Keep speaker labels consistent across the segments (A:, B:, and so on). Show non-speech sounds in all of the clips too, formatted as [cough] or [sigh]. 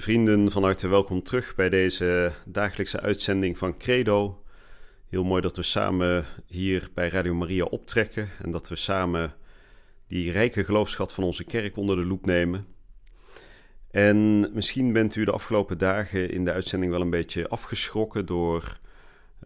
A: Vrienden, van harte welkom terug bij deze dagelijkse uitzending van Credo. Heel mooi dat we samen hier bij Radio Maria optrekken en dat we samen die rijke geloofschat van onze kerk onder de loep nemen. En misschien bent u de afgelopen dagen in de uitzending wel een beetje afgeschrokken door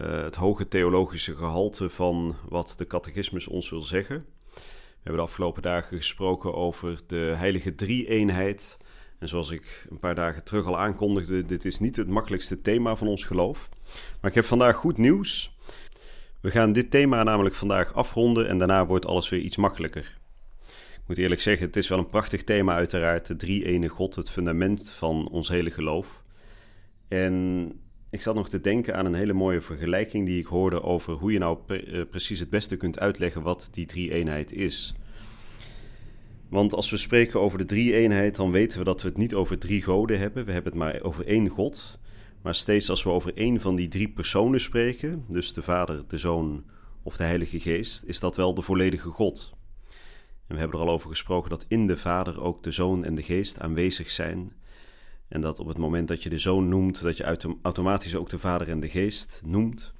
A: uh, het hoge theologische gehalte van wat de catechismus ons wil zeggen. We hebben de afgelopen dagen gesproken over de heilige drie-eenheid. En zoals ik een paar dagen terug al aankondigde, dit is niet het makkelijkste thema van ons geloof. Maar ik heb vandaag goed nieuws. We gaan dit thema namelijk vandaag afronden en daarna wordt alles weer iets makkelijker. Ik moet eerlijk zeggen, het is wel een prachtig thema uiteraard. De drie-ene God, het fundament van ons hele geloof. En ik zat nog te denken aan een hele mooie vergelijking die ik hoorde over hoe je nou pre precies het beste kunt uitleggen wat die drie-eenheid is. Want als we spreken over de drie-eenheid, dan weten we dat we het niet over drie goden hebben. We hebben het maar over één God. Maar steeds als we over één van die drie personen spreken, dus de Vader, de Zoon of de Heilige Geest, is dat wel de volledige God. En we hebben er al over gesproken dat in de Vader ook de Zoon en de Geest aanwezig zijn. En dat op het moment dat je de Zoon noemt, dat je automatisch ook de Vader en de Geest noemt.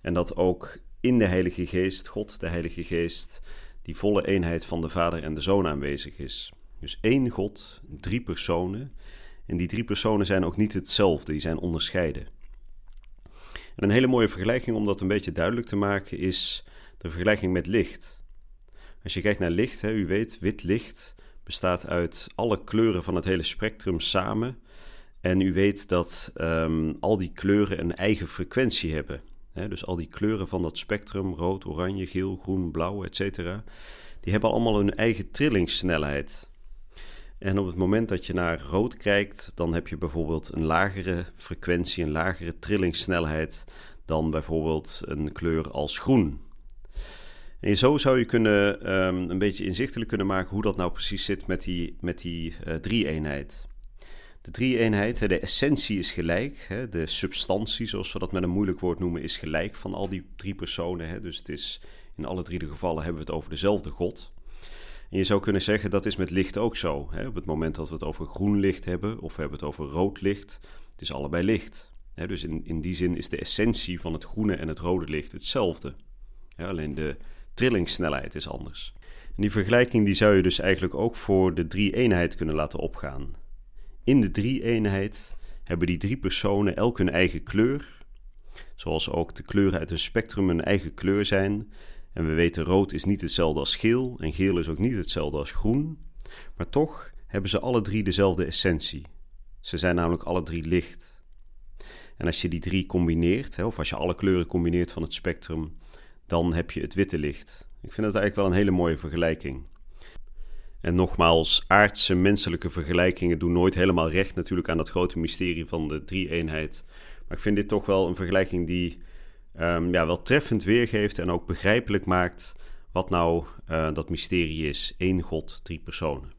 A: En dat ook in de Heilige Geest, God, de Heilige Geest, die volle eenheid van de Vader en de Zoon aanwezig is. Dus één God, drie personen. En die drie personen zijn ook niet hetzelfde, die zijn onderscheiden. En een hele mooie vergelijking om dat een beetje duidelijk te maken is de vergelijking met licht. Als je kijkt naar licht, hè, u weet, wit licht bestaat uit alle kleuren van het hele spectrum samen. En u weet dat um, al die kleuren een eigen frequentie hebben dus al die kleuren van dat spectrum, rood, oranje, geel, groen, blauw, etc., die hebben allemaal hun eigen trillingssnelheid. En op het moment dat je naar rood kijkt, dan heb je bijvoorbeeld een lagere frequentie, een lagere trillingssnelheid dan bijvoorbeeld een kleur als groen. En zo zou je kunnen, um, een beetje inzichtelijk kunnen maken hoe dat nou precies zit met die, met die uh, drie-eenheid. De drie-eenheid, de essentie is gelijk. De substantie, zoals we dat met een moeilijk woord noemen, is gelijk van al die drie personen. Dus het is, in alle drie de gevallen hebben we het over dezelfde God. En je zou kunnen zeggen dat is met licht ook zo. Op het moment dat we het over groen licht hebben of we hebben het over rood licht, het is allebei licht. Dus in, in die zin is de essentie van het groene en het rode licht hetzelfde. Alleen de trillingssnelheid is anders. En die vergelijking die zou je dus eigenlijk ook voor de drie-eenheid kunnen laten opgaan. In de drie-eenheid hebben die drie personen elk hun eigen kleur, zoals ook de kleuren uit een spectrum een eigen kleur zijn. En we weten rood is niet hetzelfde als geel en geel is ook niet hetzelfde als groen, maar toch hebben ze alle drie dezelfde essentie. Ze zijn namelijk alle drie licht. En als je die drie combineert, of als je alle kleuren combineert van het spectrum, dan heb je het witte licht. Ik vind dat eigenlijk wel een hele mooie vergelijking. En nogmaals, aardse menselijke vergelijkingen doen nooit helemaal recht natuurlijk aan dat grote mysterie van de drie-eenheid. Maar ik vind dit toch wel een vergelijking die um, ja, wel treffend weergeeft en ook begrijpelijk maakt wat nou uh, dat mysterie is. Eén God, drie personen.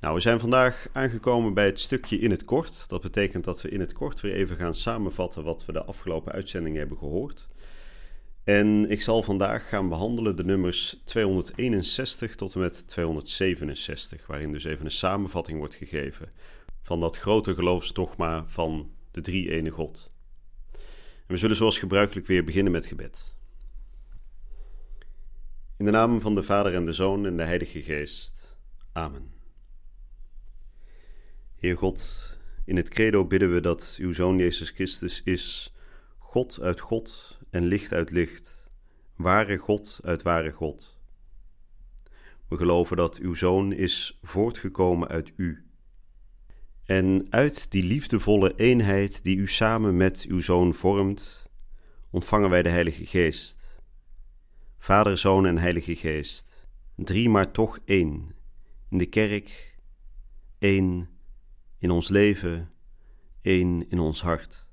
A: Nou, we zijn vandaag aangekomen bij het stukje in het kort. Dat betekent dat we in het kort weer even gaan samenvatten wat we de afgelopen uitzendingen hebben gehoord. En ik zal vandaag gaan behandelen de nummers 261 tot en met 267, waarin dus even een samenvatting wordt gegeven van dat grote geloofsdogma van de drie ene God. En we zullen zoals gebruikelijk weer beginnen met gebed. In de naam van de Vader en de Zoon en de Heilige Geest. Amen. Heer God, in het credo bidden we dat uw Zoon Jezus Christus is God uit God en licht uit licht, ware God uit ware God. We geloven dat uw Zoon is voortgekomen uit u. En uit die liefdevolle eenheid die u samen met uw Zoon vormt, ontvangen wij de Heilige Geest. Vader, Zoon en Heilige Geest, drie maar toch één, in de kerk, één in ons leven, één in ons hart.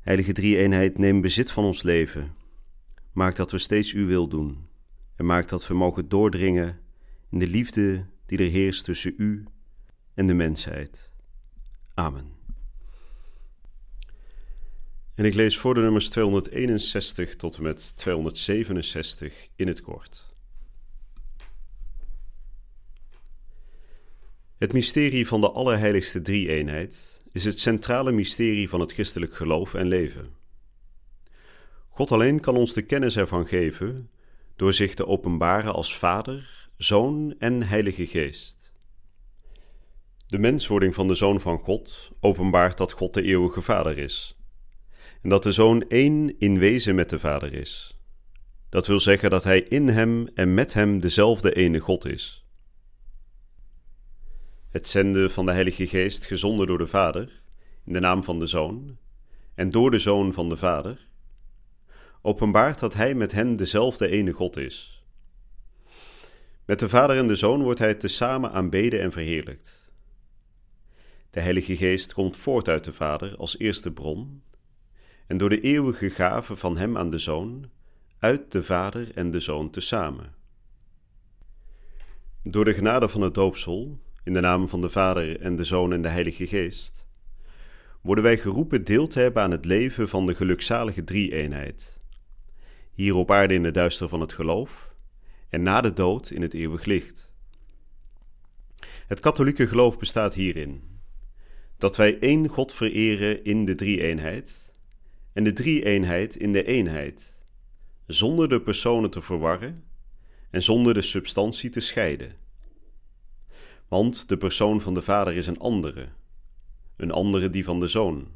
A: Heilige Drie-eenheid, neem bezit van ons leven. Maak dat we steeds uw wil doen. En maak dat we mogen doordringen in de liefde die er heerst tussen u en de mensheid. Amen. En ik lees voor de nummers 261 tot en met 267 in het kort. Het mysterie van de Allerheiligste Drie-eenheid is het centrale mysterie van het christelijk geloof en leven. God alleen kan ons de kennis ervan geven door zich te openbaren als Vader, Zoon en Heilige Geest. De menswording van de Zoon van God openbaart dat God de eeuwige Vader is en dat de Zoon één in wezen met de Vader is. Dat wil zeggen dat Hij in Hem en met Hem dezelfde ene God is. Het zenden van de Heilige Geest, gezonden door de Vader, in de naam van de Zoon, en door de Zoon van de Vader, openbaart dat Hij met hen dezelfde ene God is. Met de Vader en de Zoon wordt Hij tezamen aanbeden en verheerlijkt. De Heilige Geest komt voort uit de Vader als eerste bron, en door de eeuwige gave van Hem aan de Zoon, uit de Vader en de Zoon tezamen. Door de genade van het doopsel, in de naam van de Vader en de Zoon en de Heilige Geest, worden wij geroepen deel te hebben aan het leven van de gelukzalige drie-eenheid. Hier op aarde in het duister van het geloof en na de dood in het eeuwig licht. Het katholieke geloof bestaat hierin: dat wij één God vereren in de drie-eenheid en de drie-eenheid in de eenheid, zonder de personen te verwarren en zonder de substantie te scheiden. Want de persoon van de Vader is een andere, een andere die van de Zoon,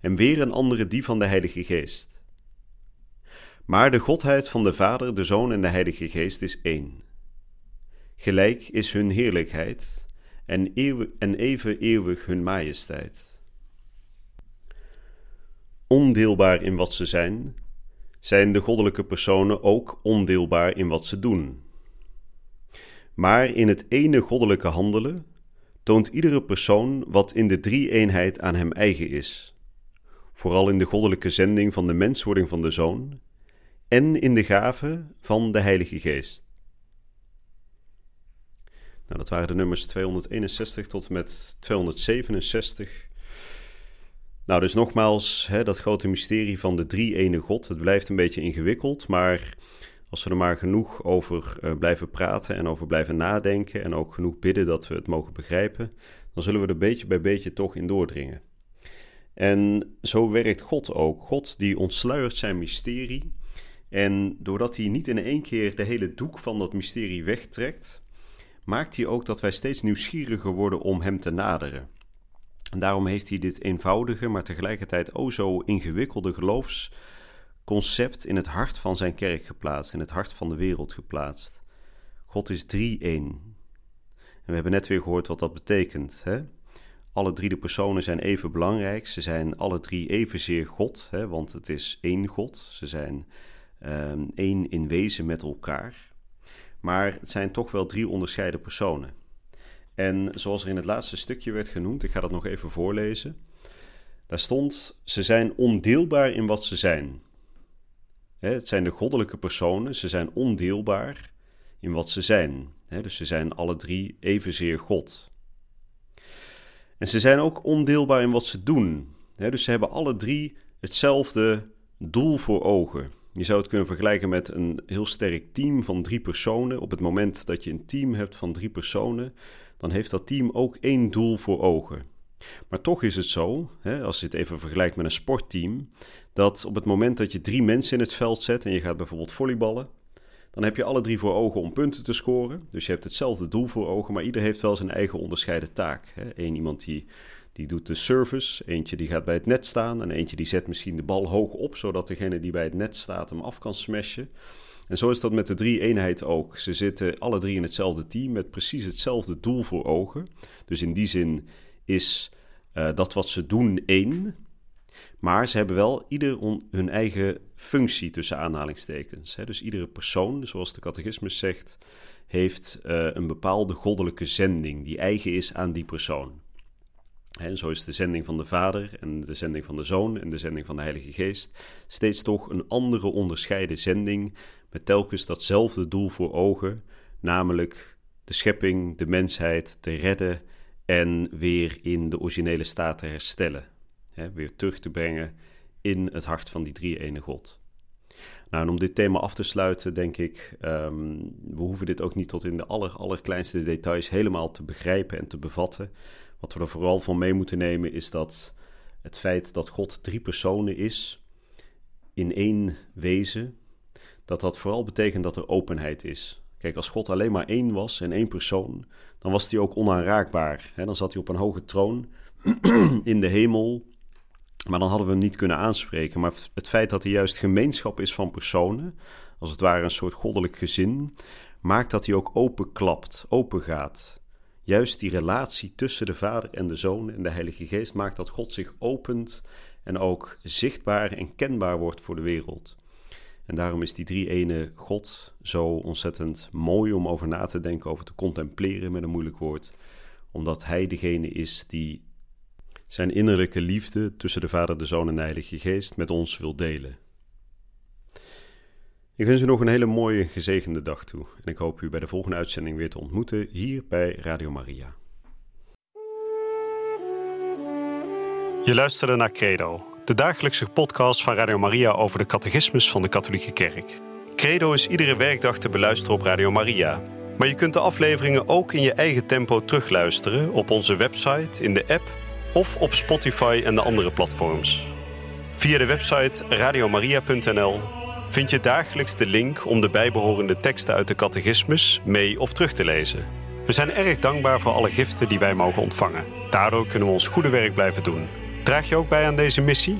A: en weer een andere die van de Heilige Geest. Maar de Godheid van de Vader, de Zoon en de Heilige Geest is één. Gelijk is hun heerlijkheid en, en even eeuwig hun majesteit. Ondeelbaar in wat ze zijn, zijn de goddelijke personen ook ondeelbaar in wat ze doen. Maar in het ene goddelijke handelen toont iedere persoon wat in de drie-eenheid aan hem eigen is, vooral in de goddelijke zending van de menswording van de Zoon en in de gave van de Heilige Geest. Nou, dat waren de nummers 261 tot en met 267. Nou, dus nogmaals, hè, dat grote mysterie van de drie-ene God. Het blijft een beetje ingewikkeld, maar als we er maar genoeg over uh, blijven praten en over blijven nadenken en ook genoeg bidden dat we het mogen begrijpen, dan zullen we er beetje bij beetje toch in doordringen. En zo werkt God ook. God die ontsluiert zijn mysterie. En doordat hij niet in één keer de hele doek van dat mysterie wegtrekt, maakt hij ook dat wij steeds nieuwsgieriger worden om hem te naderen. En daarom heeft hij dit eenvoudige, maar tegelijkertijd o zo ingewikkelde geloofsconcept in het hart van zijn kerk geplaatst, in het hart van de wereld geplaatst. God is drie-één. En we hebben net weer gehoord wat dat betekent. Hè? Alle drie de personen zijn even belangrijk. Ze zijn alle drie evenzeer God, hè? want het is één God. Ze zijn um, één in wezen met elkaar. Maar het zijn toch wel drie onderscheiden personen. En zoals er in het laatste stukje werd genoemd, ik ga dat nog even voorlezen. Daar stond: Ze zijn ondeelbaar in wat ze zijn. Het zijn de goddelijke personen, ze zijn ondeelbaar in wat ze zijn. Dus ze zijn alle drie evenzeer God. En ze zijn ook ondeelbaar in wat ze doen. Dus ze hebben alle drie hetzelfde doel voor ogen. Je zou het kunnen vergelijken met een heel sterk team van drie personen. Op het moment dat je een team hebt van drie personen, dan heeft dat team ook één doel voor ogen. Maar toch is het zo, hè, als je het even vergelijkt met een sportteam, dat op het moment dat je drie mensen in het veld zet en je gaat bijvoorbeeld volleyballen, dan heb je alle drie voor ogen om punten te scoren. Dus je hebt hetzelfde doel voor ogen, maar ieder heeft wel zijn eigen onderscheiden taak. Eén iemand die, die doet de service, eentje die gaat bij het net staan en eentje die zet misschien de bal hoog op, zodat degene die bij het net staat hem af kan smashen. En zo is dat met de drie eenheid ook. Ze zitten alle drie in hetzelfde team met precies hetzelfde doel voor ogen. Dus in die zin is uh, dat wat ze doen één. Maar ze hebben wel ieder hun eigen functie tussen aanhalingstekens. Hè. Dus iedere persoon, zoals de catechismus zegt, heeft uh, een bepaalde goddelijke zending die eigen is aan die persoon. En zo is de zending van de Vader en de zending van de Zoon en de zending van de Heilige Geest steeds toch een andere onderscheiden zending met telkens datzelfde doel voor ogen, namelijk de schepping, de mensheid te redden en weer in de originele staat te herstellen. weer terug te brengen in het hart van die drie ene God. Nou, en om dit thema af te sluiten, denk ik, um, we hoeven dit ook niet tot in de aller, allerkleinste details helemaal te begrijpen en te bevatten. Wat we er vooral van mee moeten nemen is dat het feit dat God drie personen is in één wezen, dat dat vooral betekent dat er openheid is. Kijk, als God alleen maar één was en één persoon, dan was hij ook onaanraakbaar. Dan zat hij op een hoge troon [clears throat] in de hemel, maar dan hadden we hem niet kunnen aanspreken. Maar het feit dat hij juist gemeenschap is van personen, als het ware een soort goddelijk gezin, maakt dat hij ook openklapt, open gaat. Juist die relatie tussen de Vader en de Zoon en de Heilige Geest maakt dat God zich opent en ook zichtbaar en kenbaar wordt voor de wereld. En daarom is die drie ene God zo ontzettend mooi om over na te denken, over te contempleren met een moeilijk woord. Omdat Hij degene is die zijn innerlijke liefde tussen de Vader, de Zoon en de Heilige Geest met ons wil delen. Ik wens u nog een hele mooie, gezegende dag toe. En ik hoop u bij de volgende uitzending weer te ontmoeten hier bij Radio Maria.
B: Je luisterde naar Credo, de dagelijkse podcast van Radio Maria over de catechismus van de Katholieke Kerk. Credo is iedere werkdag te beluisteren op Radio Maria. Maar je kunt de afleveringen ook in je eigen tempo terugluisteren op onze website, in de app of op Spotify en de andere platforms. Via de website radiomaria.nl vind je dagelijks de link om de bijbehorende teksten uit de catechismus mee of terug te lezen. We zijn erg dankbaar voor alle giften die wij mogen ontvangen. Daardoor kunnen we ons goede werk blijven doen. Draag je ook bij aan deze missie?